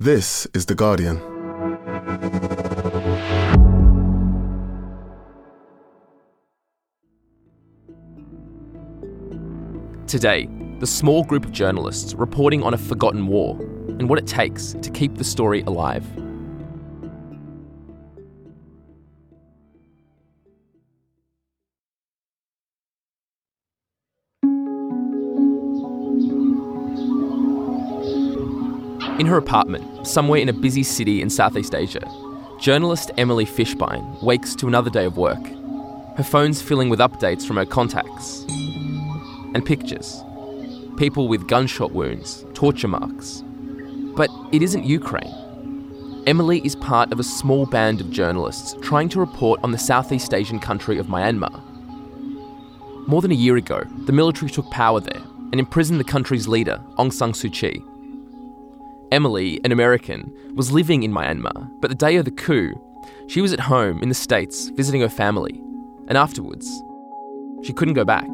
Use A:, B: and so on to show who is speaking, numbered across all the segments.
A: This is The Guardian.
B: Today, the small group of journalists reporting on a forgotten war and what it takes to keep the story alive. In her apartment, somewhere in a busy city in Southeast Asia, journalist Emily Fishbein wakes to another day of work. Her phone's filling with updates from her contacts and pictures. People with gunshot wounds, torture marks. But it isn't Ukraine. Emily is part of a small band of journalists trying to report on the Southeast Asian country of Myanmar. More than a year ago, the military took power there and imprisoned the country's leader, Aung San Suu Kyi. Emily, an American, was living in Myanmar, but the day of the coup, she was at home in the States visiting her family, and afterwards, she couldn't go back.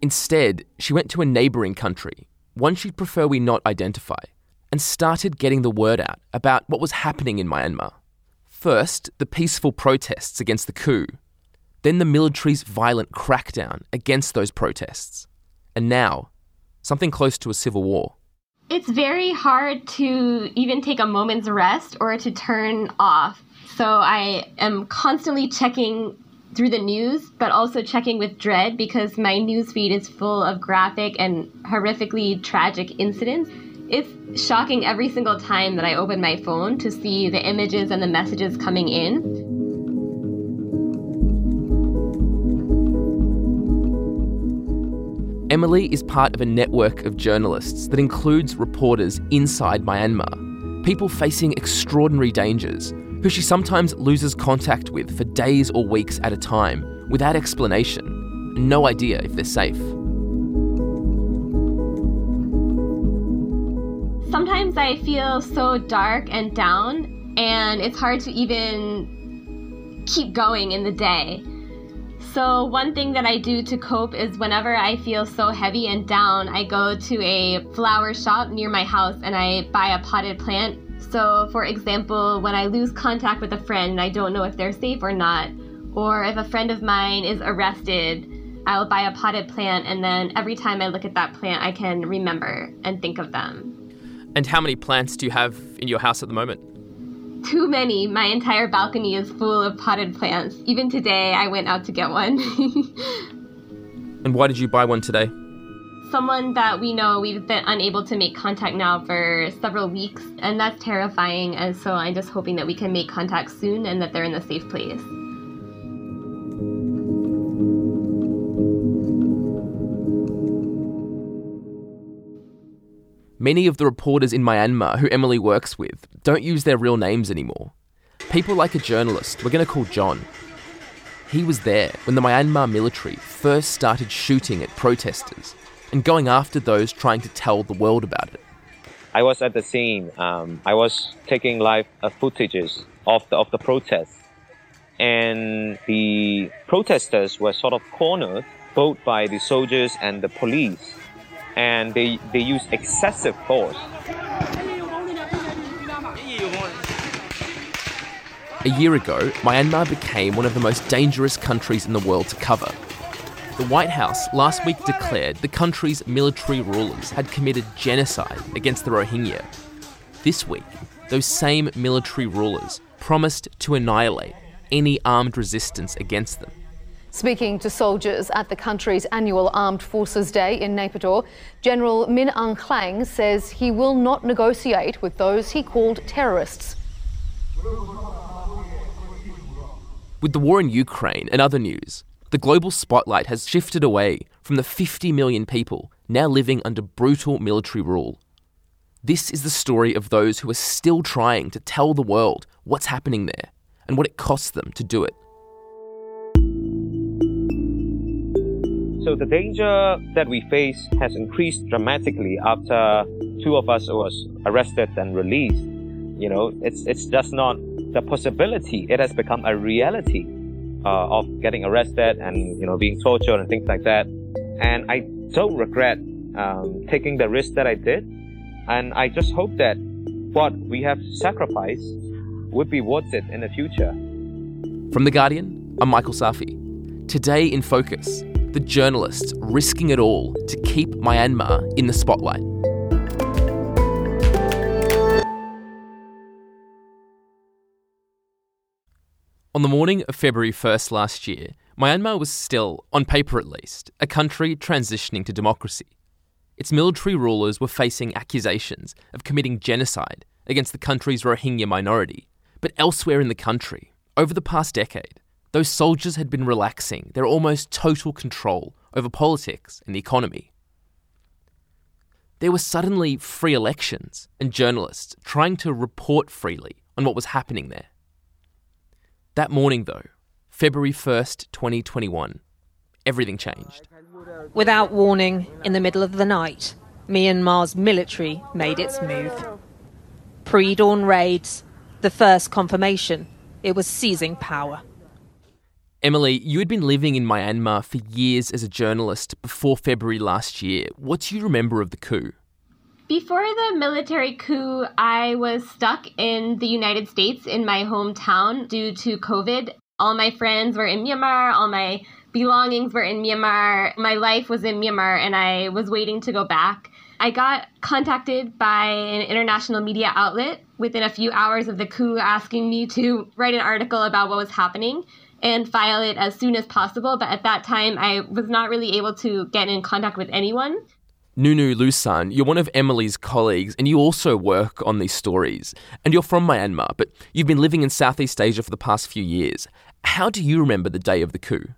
B: Instead, she went to a neighbouring country, one she'd prefer we not identify, and started getting the word out about what was happening in Myanmar. First, the peaceful protests against the coup, then the military's violent crackdown against those protests, and now, something close to a civil war.
C: It's very hard to even take a moment's rest or to turn off. So I am constantly checking through the news, but also checking with dread because my news feed is full of graphic and horrifically tragic incidents. It's shocking every single time that I open my phone to see the images and the messages coming in.
B: Emily is part of a network of journalists that includes reporters inside Myanmar, people facing extraordinary dangers, who she sometimes loses contact with for days or weeks at a time without explanation, no idea if they're safe.
C: Sometimes I feel so dark and down, and it's hard to even keep going in the day. So, one thing that I do to cope is whenever I feel so heavy and down, I go to a flower shop near my house and I buy a potted plant. So, for example, when I lose contact with a friend, and I don't know if they're safe or not, or if a friend of mine is arrested, I'll buy a potted plant, and then every time I look at that plant, I can remember and think of them.
B: And how many plants do you have in your house at the moment?
C: Too many. My entire balcony is full of potted plants. Even today, I went out to get one.
B: and why did you buy one today?
C: Someone that we know we've been unable to make contact now for several weeks, and that's terrifying. And so I'm just hoping that we can make contact soon and that they're in a safe place.
B: Many of the reporters in Myanmar who Emily works with don't use their real names anymore. People like a journalist we're going to call John. He was there when the Myanmar military first started shooting at protesters and going after those trying to tell the world about it.
D: I was at the scene. Um, I was taking live uh, footages of the of the protests, and the protesters were sort of cornered both by the soldiers and the police and they, they use excessive force.
B: A year ago, Myanmar became one of the most dangerous countries in the world to cover. The White House last week declared the country's military rulers had committed genocide against the Rohingya. This week, those same military rulers promised to annihilate any armed resistance against them.
E: Speaking to soldiers at the country's annual Armed Forces Day in Naypyidaw, General Min Aung Hlaing says he will not negotiate with those he called terrorists.
B: With the war in Ukraine and other news, the global spotlight has shifted away from the 50 million people now living under brutal military rule. This is the story of those who are still trying to tell the world what's happening there and what it costs them to do it.
D: So the danger that we face has increased dramatically after two of us was arrested and released. You know, it's it's just not the possibility; it has become a reality uh, of getting arrested and you know being tortured and things like that. And I don't regret um, taking the risk that I did. And I just hope that what we have sacrificed would be worth it in the future.
B: From The Guardian, I'm Michael Safi. Today in Focus, the journalists risking it all to keep Myanmar in the spotlight. On the morning of February 1st last year, Myanmar was still, on paper at least, a country transitioning to democracy. Its military rulers were facing accusations of committing genocide against the country's Rohingya minority. But elsewhere in the country, over the past decade, those soldiers had been relaxing their almost total control over politics and the economy. There were suddenly free elections and journalists trying to report freely on what was happening there. That morning, though, February 1st, 2021, everything changed.
A: Without warning, in the middle of the night, Myanmar's military made its move. Pre dawn raids, the first confirmation it was seizing power.
B: Emily, you had been living in Myanmar for years as a journalist before February last year. What do you remember of the coup?
C: Before the military coup, I was stuck in the United States in my hometown due to COVID. All my friends were in Myanmar, all my belongings were in Myanmar. My life was in Myanmar, and I was waiting to go back. I got contacted by an international media outlet within a few hours of the coup asking me to write an article about what was happening and file it as soon as possible. But at that time, I was not really able to get in contact with anyone.
B: Nunu Lusan, you're one of Emily's colleagues and you also work on these stories. And you're from Myanmar, but you've been living in Southeast Asia for the past few years. How do you remember the day of the coup?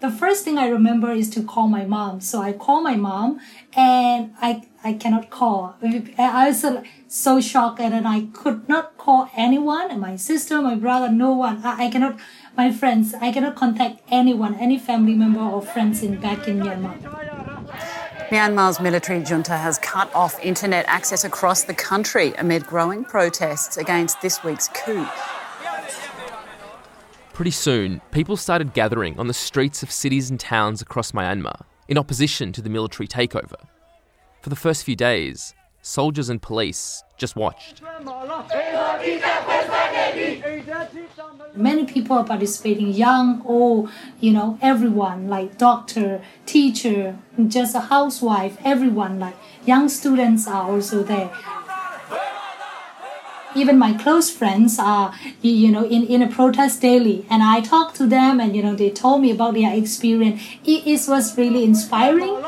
F: The first thing I remember is to call my mom. So I call my mom and I, I cannot call. I was so shocked and I could not call anyone, my sister, my brother, no one. I, I cannot, my friends, I cannot contact anyone, any family member or friends in back in Myanmar.
G: Myanmar's military junta has cut off internet access across the country amid growing protests against this week's coup.
B: Pretty soon, people started gathering on the streets of cities and towns across Myanmar in opposition to the military takeover. For the first few days, soldiers and police just watched.
F: Many people are participating, young, old, you know, everyone, like doctor, teacher, just a housewife, everyone, like young students are also there. Even my close friends are, you know, in, in a protest daily, and I talk to them, and you know, they told me about their experience. It, it was really inspiring.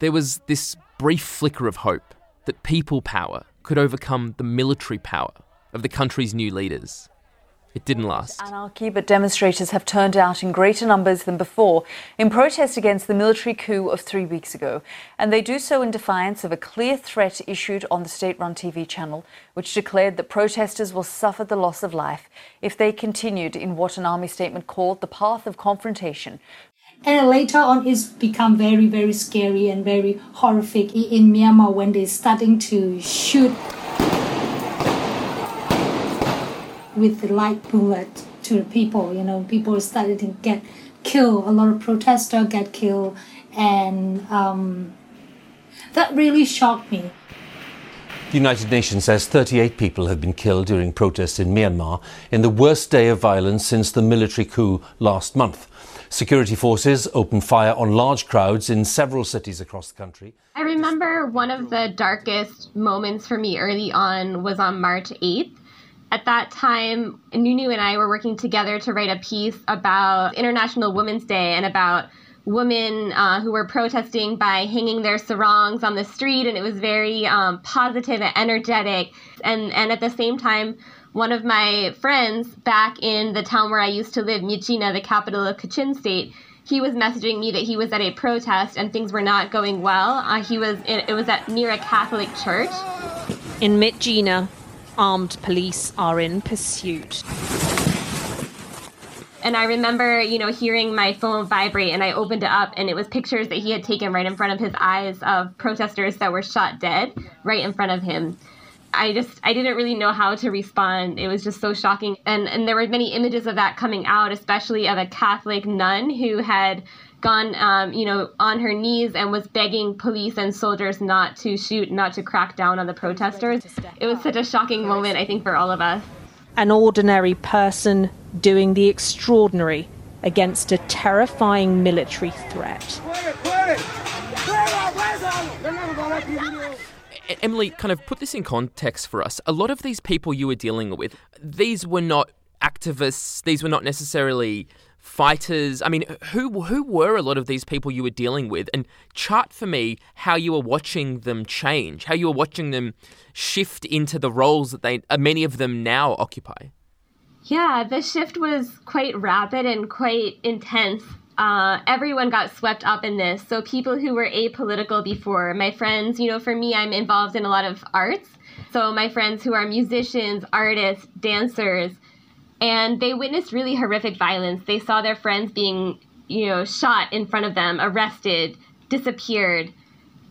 B: There was this brief flicker of hope that people power could overcome the military power of the country's new leaders. It didn't last.
H: Anarchy, but demonstrators have turned out in greater numbers than before in protest against the military coup of three weeks ago. And they do so in defiance of a clear threat issued on the state run TV channel, which declared that protesters will suffer the loss of life if they continued in what an army statement called the path of confrontation.
F: And later on, it's become very, very scary and very horrific in Myanmar when they're starting to shoot with the light bullet to the people. You know, people started to get killed. A lot of protesters get killed, and um, that really shocked me.
I: The United Nations says 38 people have been killed during protests in Myanmar in the worst day of violence since the military coup last month. Security forces opened fire on large crowds in several cities across the country.
C: I remember one of the darkest moments for me early on was on March 8th at that time, Nunu and I were working together to write a piece about International Women's Day and about women uh, who were protesting by hanging their sarongs on the street, and it was very um, positive and energetic. And and at the same time, one of my friends back in the town where I used to live, Myitkyina, the capital of Kachin State, he was messaging me that he was at a protest and things were not going well. Uh, he was it was at near a Catholic church
A: in Myitkyina armed police are in pursuit.
C: And I remember, you know, hearing my phone vibrate and I opened it up and it was pictures that he had taken right in front of his eyes of protesters that were shot dead right in front of him. I just I didn't really know how to respond. It was just so shocking. And and there were many images of that coming out, especially of a Catholic nun who had gone, um, you know, on her knees and was begging police and soldiers not to shoot, not to crack down on the protesters. It was such a shocking moment, I think, for all of us.
A: An ordinary person doing the extraordinary against a terrifying military threat.
B: Emily, kind of put this in context for us. A lot of these people you were dealing with, these were not activists, these were not necessarily fighters. I mean, who who were a lot of these people you were dealing with? And chart for me how you were watching them change, how you were watching them shift into the roles that they uh, many of them now occupy.
C: Yeah, the shift was quite rapid and quite intense. Uh, everyone got swept up in this. So people who were apolitical before, my friends, you know, for me, I'm involved in a lot of arts. So my friends who are musicians, artists, dancers, and they witnessed really horrific violence. They saw their friends being, you know, shot in front of them, arrested, disappeared.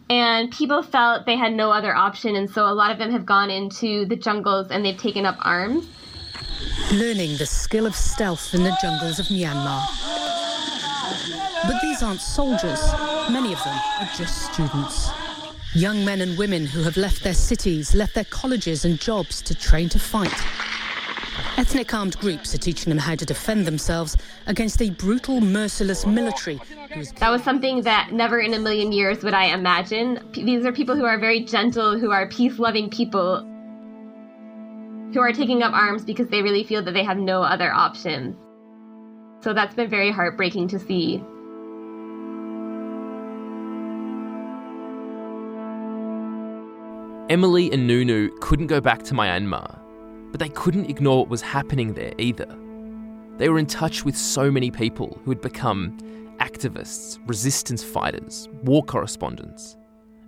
C: And people felt they had no other option, and so a lot of them have gone into the jungles and they've taken up arms.
J: Learning the skill of stealth in the jungles of Myanmar. These aren't soldiers. Many of them are just students. Young men and women who have left their cities, left their colleges and jobs to train to fight. Ethnic armed groups are teaching them how to defend themselves against a brutal, merciless military.
C: That was something that never in a million years would I imagine. These are people who are very gentle, who are peace loving people, who are taking up arms because they really feel that they have no other option. So that's been very heartbreaking to see.
B: Emily and Nunu couldn't go back to Myanmar but they couldn't ignore what was happening there either. They were in touch with so many people who had become activists, resistance fighters, war correspondents,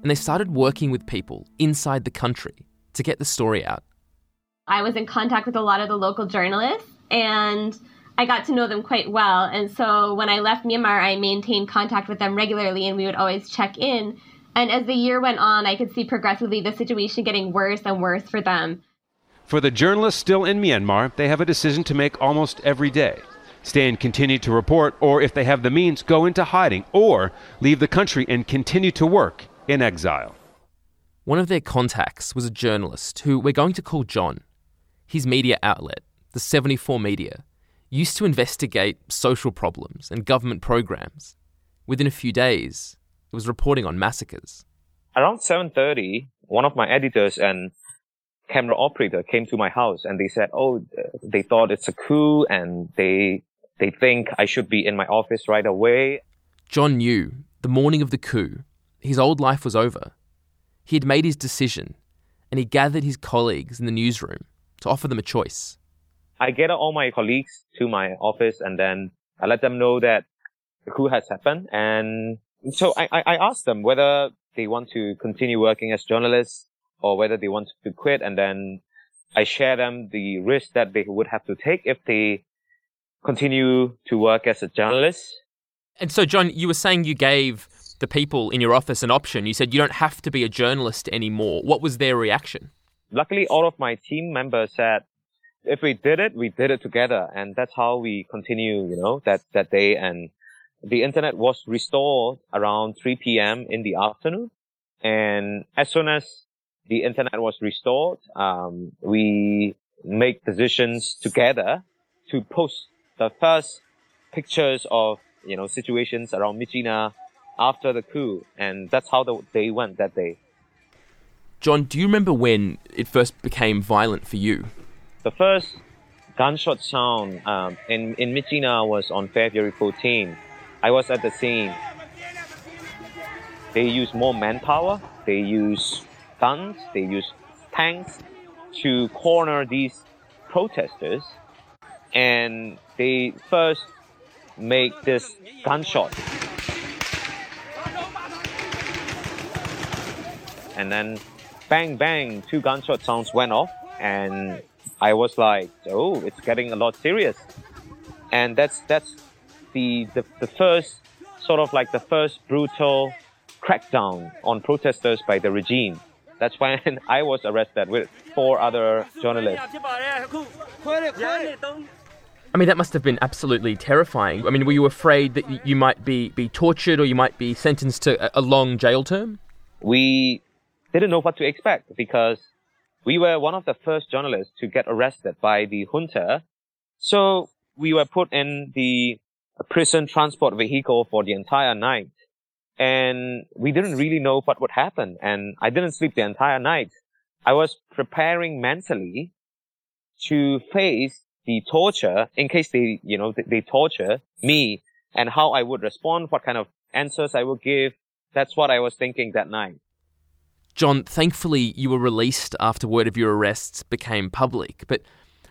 B: and they started working with people inside the country to get the story out.
C: I was in contact with a lot of the local journalists and I got to know them quite well. And so when I left Myanmar, I maintained contact with them regularly and we would always check in. And as the year went on, I could see progressively the situation getting worse and worse for them.
K: For the journalists still in Myanmar, they have a decision to make almost every day. Stay and continue to report, or if they have the means, go into hiding, or leave the country and continue to work in exile.
B: One of their contacts was a journalist who we're going to call John. His media outlet, the 74 Media, used to investigate social problems and government programs. Within a few days, it was reporting on massacres.
D: Around 7:30, one of my editors and camera operator came to my house and they said, oh, they thought it's a coup and they, they think I should be in my office right away.
B: John knew the morning of the coup, his old life was over. He had made his decision and he gathered his colleagues in the newsroom to offer them a choice.
D: I gathered all my colleagues to my office and then I let them know that the coup has happened. And so I, I asked them whether they want to continue working as journalists or whether they want to quit. And then I share them the risk that they would have to take if they continue to work as a journalist.
B: And so, John, you were saying you gave the people in your office an option. You said you don't have to be a journalist anymore. What was their reaction?
D: Luckily, all of my team members said, if we did it, we did it together. And that's how we continue, you know, that, that day. And the internet was restored around 3 p.m. in the afternoon. And as soon as the internet was restored, um, we make decisions together to post the first pictures of, you know, situations around Myitkyina after the coup. And that's how the day went that day.
B: John, do you remember when it first became violent for you?
D: The first gunshot sound um, in, in Myitkyina was on February 14. I was at the scene. They use more manpower. They use guns, they use tanks to corner these protesters. And they first make this gunshot. And then bang, bang, two gunshot sounds went off. And I was like, oh, it's getting a lot serious. And that's, that's the, the, the first, sort of like the first brutal crackdown on protesters by the regime. That's when I was arrested with four other journalists.
B: I mean, that must have been absolutely terrifying. I mean, were you afraid that you might be, be tortured or you might be sentenced to a, a long jail term?
D: We didn't know what to expect because we were one of the first journalists to get arrested by the junta. So we were put in the prison transport vehicle for the entire night. And we didn't really know what would happen. And I didn't sleep the entire night. I was preparing mentally to face the torture in case they, you know, they, they torture me and how I would respond, what kind of answers I would give. That's what I was thinking that night.
B: John, thankfully you were released after word of your arrests became public, but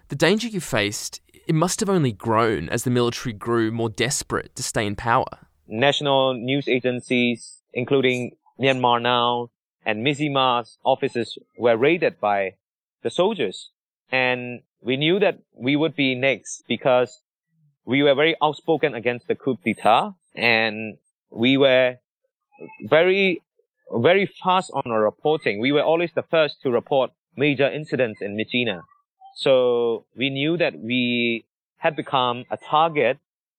B: the danger you faced, it must have only grown as the military grew more desperate to stay in power.
D: National news agencies, including Myanmar Now and Mizima's offices were raided by the soldiers. And we knew that we would be next because we were very outspoken against the coup d'etat and we were very, very fast on our reporting. We were always the first to report major incidents in Myitkyina. So we knew that we had become a target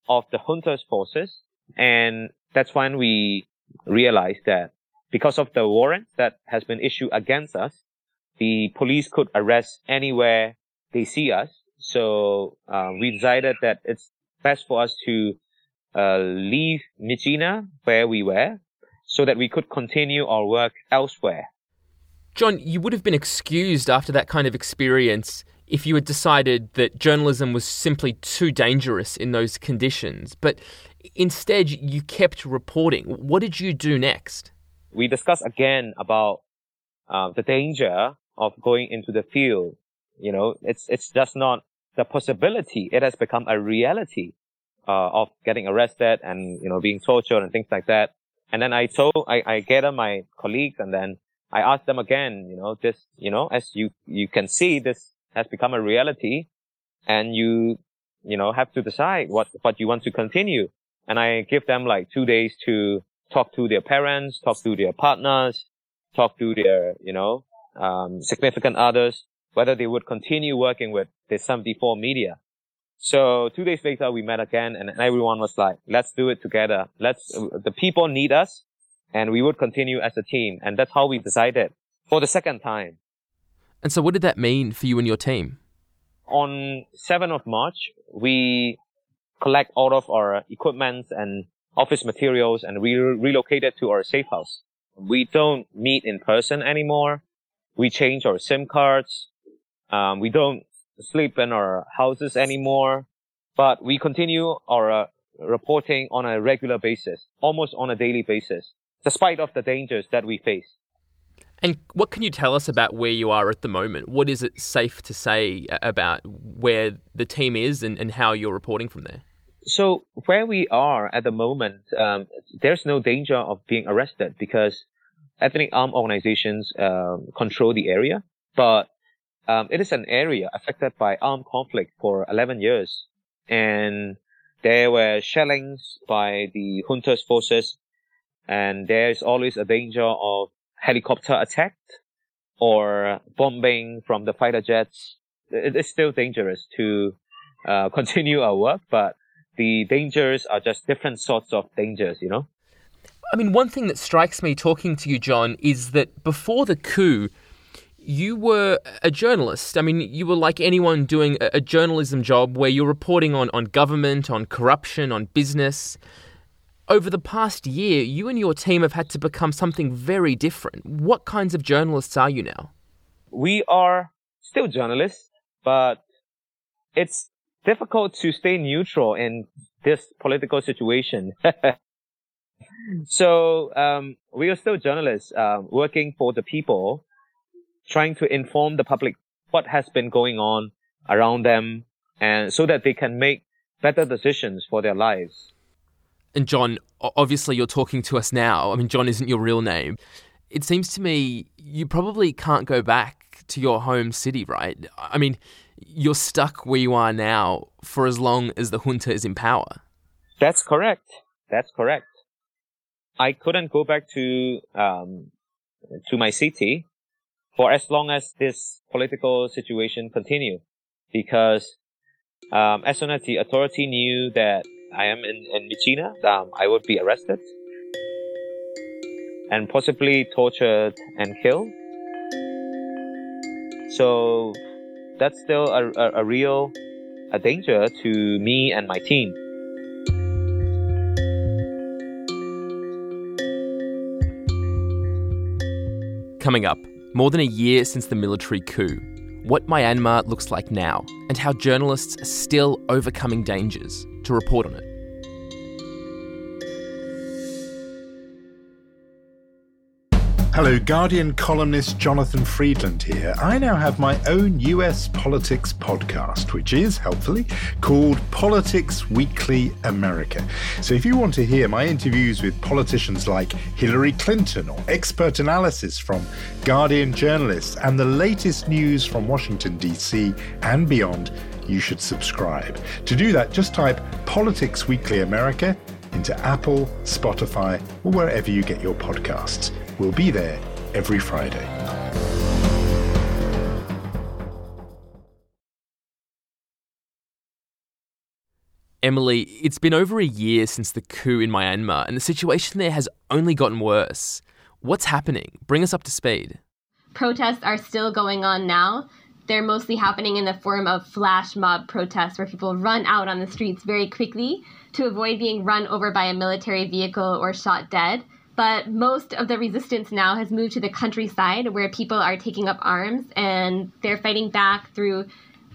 D: of the junta's forces. And that's when we realized that because of the warrant that has been issued against us, the police could arrest anywhere they see us. So uh, we decided that it's best for us to uh, leave Myitkyina where we were so that we could continue our work elsewhere.
B: John, you would have been excused after that kind of experience if you had decided that journalism was simply too dangerous in those conditions. But instead, you kept reporting. What did you do next?
D: We discussed again about uh, the danger of going into the field. You know, it's it's just not the possibility. It has become a reality uh, of getting arrested and you know being tortured and things like that. And then I told I, I gathered my colleagues and then I asked them again. You know, this you know as you you can see this has become a reality, and you you know have to decide what what you want to continue. And I give them like two days to talk to their parents, talk to their partners, talk to their you know um, significant others, whether they would continue working with the 74 media. So two days later, we met again and everyone was like, let's do it together. Let's, the people need us and we would continue as a team. And that's how we decided for the second time.
B: And so what did that mean for you and your team?
D: On 7th of March, we collect all of our equipment and office materials and we relocated to our safe house. We don't meet in person anymore. We change our SIM cards. Um, we don't sleep in our houses anymore, but we continue our uh, reporting on a regular basis, almost on a daily basis, despite of the dangers that we face.
B: And what can you tell us about where you are at the moment? What is it safe to say about where the team is and, and how you're reporting from there?
D: So where we are at the moment, um, there's no danger of being arrested because ethnic armed organizations um, control the area, but um, it is an area affected by armed conflict for 11 years, and there were shellings by the junta's forces, and there is always a danger of helicopter attack or bombing from the fighter jets. It is still dangerous to uh, continue our work, but the dangers are just different sorts of dangers, you know?
B: I mean, one thing that strikes me talking to you, John, is that before the coup, you were a journalist. I mean, you were like anyone doing a, journalism job where you're reporting on, on government, on corruption, on business. Over the past year, you and your team have had to become something very different. What kinds of journalists are you now?
D: We are still journalists, but it's difficult to stay neutral in this political situation. so um, we are still journalists uh, working for the people, trying to inform the public what has been going on around them, and so that they can make better decisions for their lives.
B: And John, obviously, you're talking to us now. I mean, John isn't your real name. It seems to me you probably can't go back to your home city, right? I mean, you're stuck where you are now for as long as the junta is in power.
D: That's correct. That's correct. I couldn't go back to um, to my city for as long as this political situation continued, because Um, as soon as the authority knew that I am in, in Myitkyina, um, I would be arrested and possibly tortured and killed. So that's still a, a, a real a danger to me and my team.
B: Coming up, more than a year since the military coup, what Myanmar looks like now, and how journalists are still overcoming dangers to report on it.
L: Hello, Guardian columnist Jonathan Freedland here. I now have my own US politics podcast, which is, helpfully, called Politics Weekly America. So if you want to hear my interviews with politicians like Hillary Clinton or expert analysis from Guardian journalists and the latest news from Washington, D.C. and beyond, you should subscribe. To do that, just type Politics Weekly America into Apple, Spotify, or wherever you get your podcasts. We'll be there every Friday.
B: Emily, it's been over a year since the coup in Myanmar, and the situation there has only gotten worse. What's happening? Bring us up to speed.
C: Protests are still going on now. They're mostly happening in the form of flash mob protests where people run out on the streets very quickly to avoid being run over by a military vehicle or shot dead. But most of the resistance now has moved to the countryside where people are taking up arms and they're fighting back through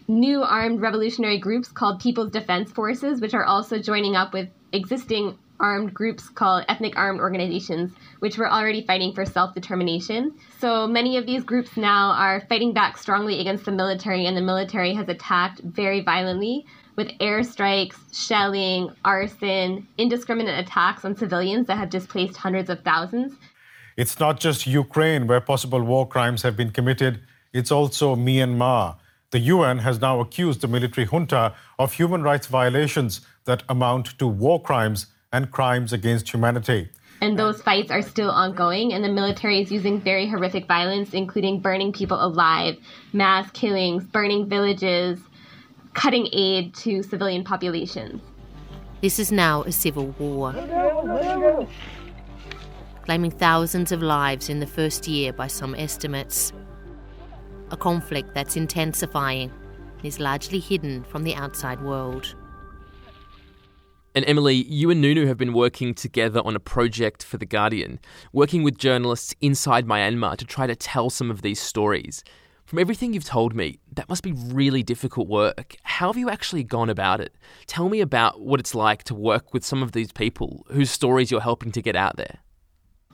C: new armed revolutionary groups called People's Defense Forces, which are also joining up with existing armed groups called ethnic armed organizations, which were already fighting for self determination. So many of these groups now are fighting back strongly against the military, and the military has attacked very violently with airstrikes, shelling, arson, indiscriminate attacks on civilians that have displaced hundreds of thousands.
M: It's not just Ukraine where possible war crimes have been committed, it's also Myanmar. The UN has now accused the military junta of human rights violations that amount to war crimes and crimes against humanity.
C: And those fights are still ongoing, and the military is using very horrific violence, including burning people alive, mass killings, burning villages, cutting aid to civilian populations.
N: This is now a civil war, claiming thousands of lives in the first year by some estimates. A conflict that's intensifying and is largely hidden from the outside world.
B: And Emily, you and Nunu have been working together on a project for The Guardian, working with journalists inside Myanmar to try to tell some of these stories. From everything you've told me, that must be really difficult work. How have you actually gone about it? Tell me about what it's like to work with some of these people whose stories you're helping to get out there.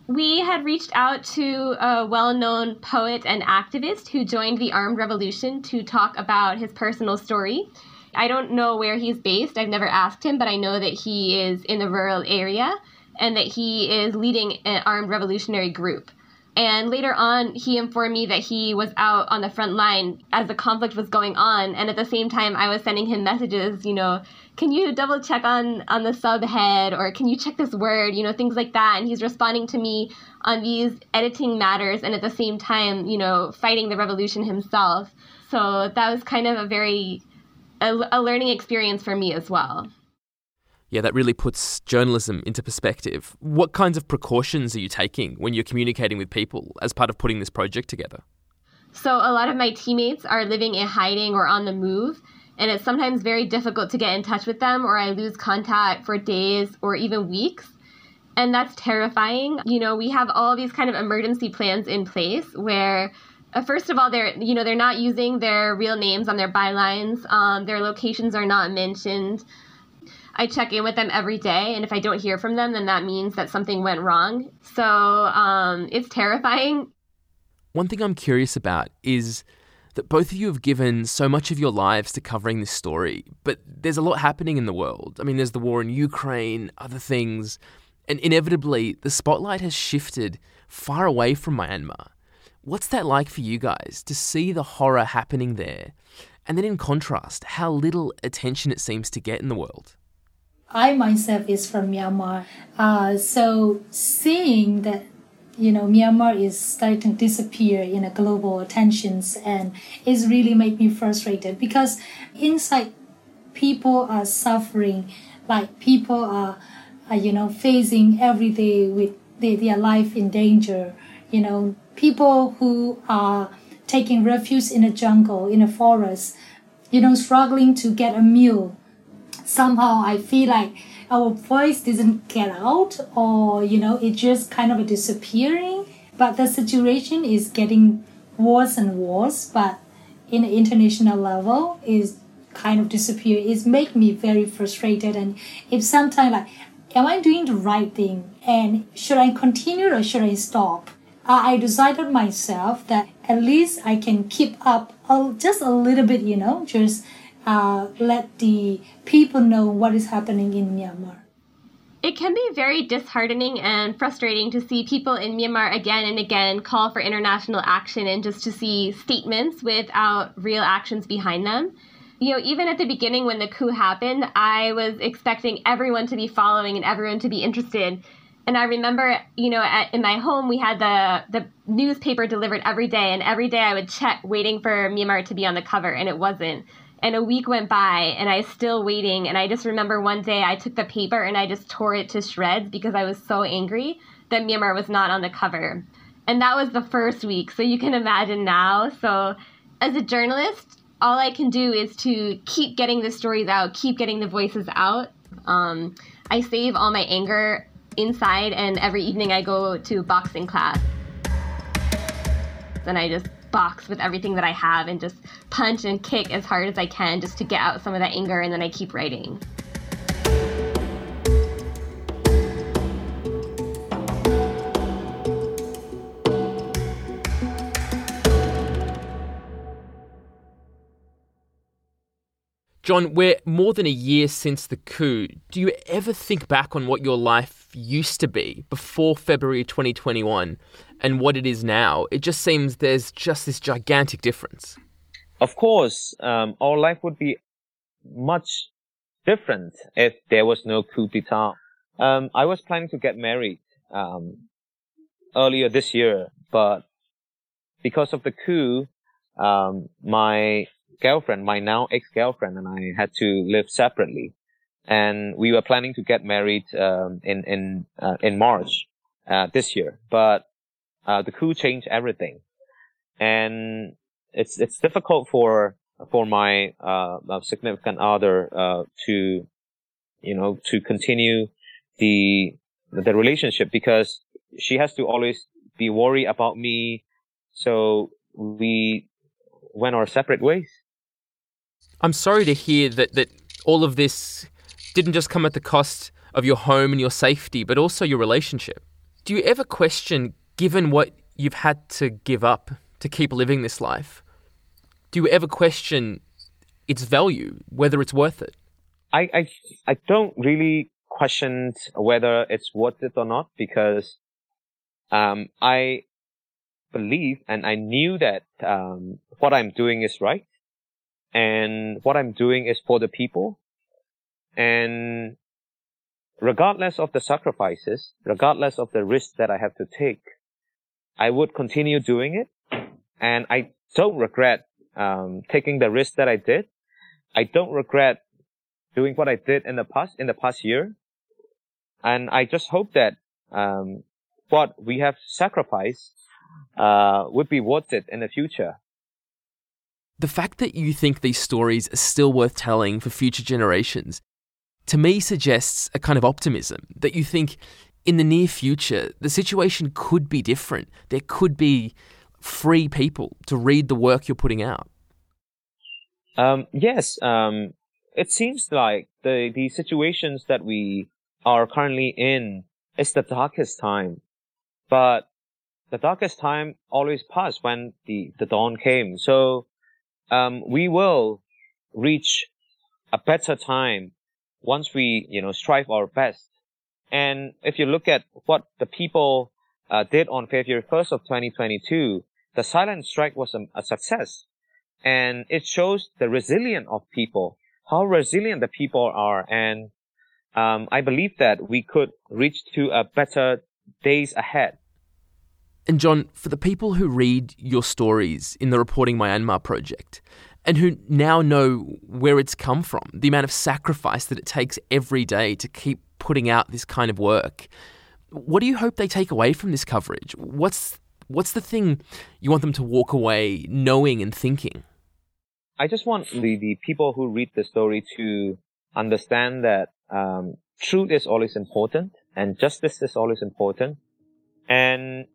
C: We had reached out to a well known poet and activist who joined the armed revolution to talk about his personal story. I don't know where he's based, I've never asked him, but I know that he is in the rural area and that he is leading an armed revolutionary group. And later on, he informed me that he was out on the front line as the conflict was going on. And at the same time, I was sending him messages, you know, can you double check on, on the subhead or can you check this word, you know, things like that. And he's responding to me on these editing matters and at the same time, you know, fighting the revolution himself. So that was kind of a very, a, a learning experience for me as well.
B: Yeah, that really puts journalism into perspective. What kinds of precautions are you taking when you're communicating with people as part of putting this project together?
C: So, a lot of my teammates are living in hiding or on the move, and it's sometimes very difficult to get in touch with them, or I lose contact for days or even weeks. And that's terrifying. You know, we have all these kind of emergency plans in place where uh, first of all, they're you know they're not using their real names on their bylines. Um, their locations are not mentioned. I check in with them every day, and if I don't hear from them, then that means that something went wrong. So um, it's terrifying.
B: One thing I'm curious about is that both of you have given so much of your lives to covering this story, but there's a lot happening in the world. I mean, there's the war in Ukraine, other things, and inevitably the spotlight has shifted far away from Myanmar. What's that like for you guys to see the horror happening there? And then in contrast, how little attention it seems to get in the world?
F: I myself is from Myanmar. Uh, so seeing that, you know, Myanmar is starting to disappear in a global attentions and it's really make me frustrated because inside people are suffering, like people are, are you know, facing every day with their, their life in danger. You know, people who are taking refuge in a jungle, in a forest, you know, struggling to get a meal. Somehow I feel like our voice doesn't get out or, you know, it just kind of disappearing. But the situation is getting worse and worse. But in the international level is kind of disappear. It's make me very frustrated. And if sometimes like, am I doing the right thing? And should I continue or should I stop? I decided myself that at least I can keep up just a little bit, you know, just uh, let the people know what is happening in Myanmar.
C: It can be very disheartening and frustrating to see people in Myanmar again and again call for international action and just to see statements without real actions behind them. You know, even at the beginning when the coup happened, I was expecting everyone to be following and everyone to be interested. And I remember, you know, at, in my home, we had the, the newspaper delivered every day, and every day I would check waiting for Myanmar to be on the cover, and it wasn't and a week went by and I was still waiting. And I just remember one day I took the paper and I just tore it to shreds because I was so angry that Myanmar was not on the cover. And that was the first week. So you can imagine now. So as a journalist, all I can do is to keep getting the stories out, keep getting the voices out. Um, I save all my anger inside, and every evening I go to boxing class. And I just box with everything that I have and just punch and kick as hard as I can just to get out some of that anger and then I keep writing.
B: John, we're more than a year since the coup. Do you ever think back on what your life used to be before February 2021 and what it is now? It just seems there's just this gigantic difference.
D: Of course, um, our life would be much different if there was no coup d'etat. Um, I was planning to get married um, earlier this year, but because of the coup, um, my girlfriend, my now ex-girlfriend and I had to live separately. And we were planning to get married, um, in, in, uh, in March, uh, this year. But, uh, the coup changed everything. And it's, it's difficult for, for my, uh, significant other, uh, to, you know, to continue the, the relationship because she has to always be worried about me. So we went our separate ways.
B: I'm sorry to hear that, that all of this didn't just come at the cost of your home and your safety, but also your relationship. Do you ever question, given what you've had to give up to keep living this life, do you ever question its value, whether it's worth it?
D: I, I, I don't really question whether it's worth it or not because um, I believe and I knew that um, what I'm doing is right and what I'm doing is for the people. And regardless of the sacrifices, regardless of the risks that I have to take, I would continue doing it. And I don't regret um, taking the risk that I did. I don't regret doing what I did in the past, in the past year. And I just hope that um, what we have sacrificed uh, would be worth it in the future
B: the fact that you think these stories are still worth telling for future generations, to me suggests a kind of optimism that you think in the near future the situation could be different. There could be free people to read the work you're putting out.
D: Um, yes, um, it seems like the the situations that we are currently in is the darkest time, but the darkest time always passed when the the dawn came. So um, we will reach a better time once we, you know, strive our best. And if you look at what the people uh, did on February 1st of 2022, the silent strike was a, a success. And it shows the resilience of people, how resilient the people are. And um, I believe that we could reach to a better days ahead.
B: And John, for the people who read your stories in the Reporting Myanmar project, and who now know where it's come from, the amount of sacrifice that it takes every day to keep putting out this kind of work. What do you hope they take away from this coverage? What's what's the thing you want them to walk away knowing and thinking?
D: I just want the, the people who read the story to understand that um, truth is always important and justice is always important. And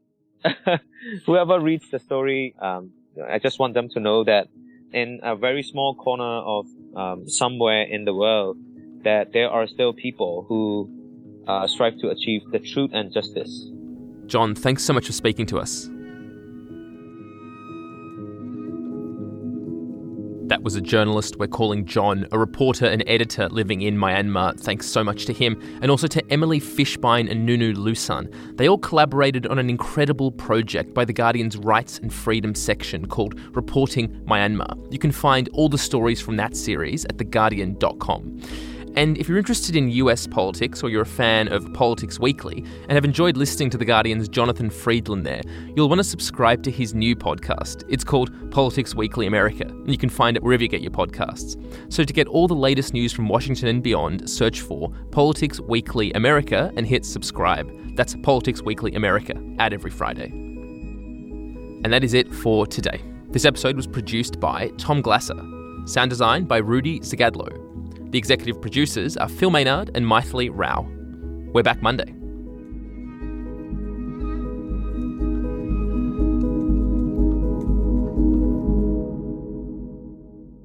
D: whoever reads the story, um, I just want them to know that in a very small corner of um, somewhere in the world, that there are still people who uh, strive to achieve the truth and justice.
B: John, thanks so much for speaking to us. That was a journalist we're calling John, a reporter and editor living in Myanmar. Thanks so much to him, and also to Emily Fishbein and Nunu Lusan. They all collaborated on an incredible project by The Guardian's Rights and Freedom section called Reporting Myanmar. You can find all the stories from that series at theguardian.com. And if you're interested in US politics or you're a fan of Politics Weekly and have enjoyed listening to The Guardian's Jonathan Freedland there, you'll want to subscribe to his new podcast. It's called Politics Weekly America, and you can find it wherever you get your podcasts. So to get all the latest news from Washington and beyond, search for Politics Weekly America and hit subscribe. That's Politics Weekly America, out every Friday. And that is it for today. This episode was produced by Tom Glasser. Sound design by Rudy Zagadlo. The executive producers are Phil Maynard and Maithili Rao. We're back Monday.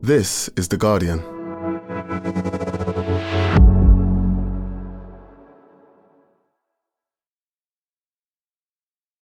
O: This is The Guardian.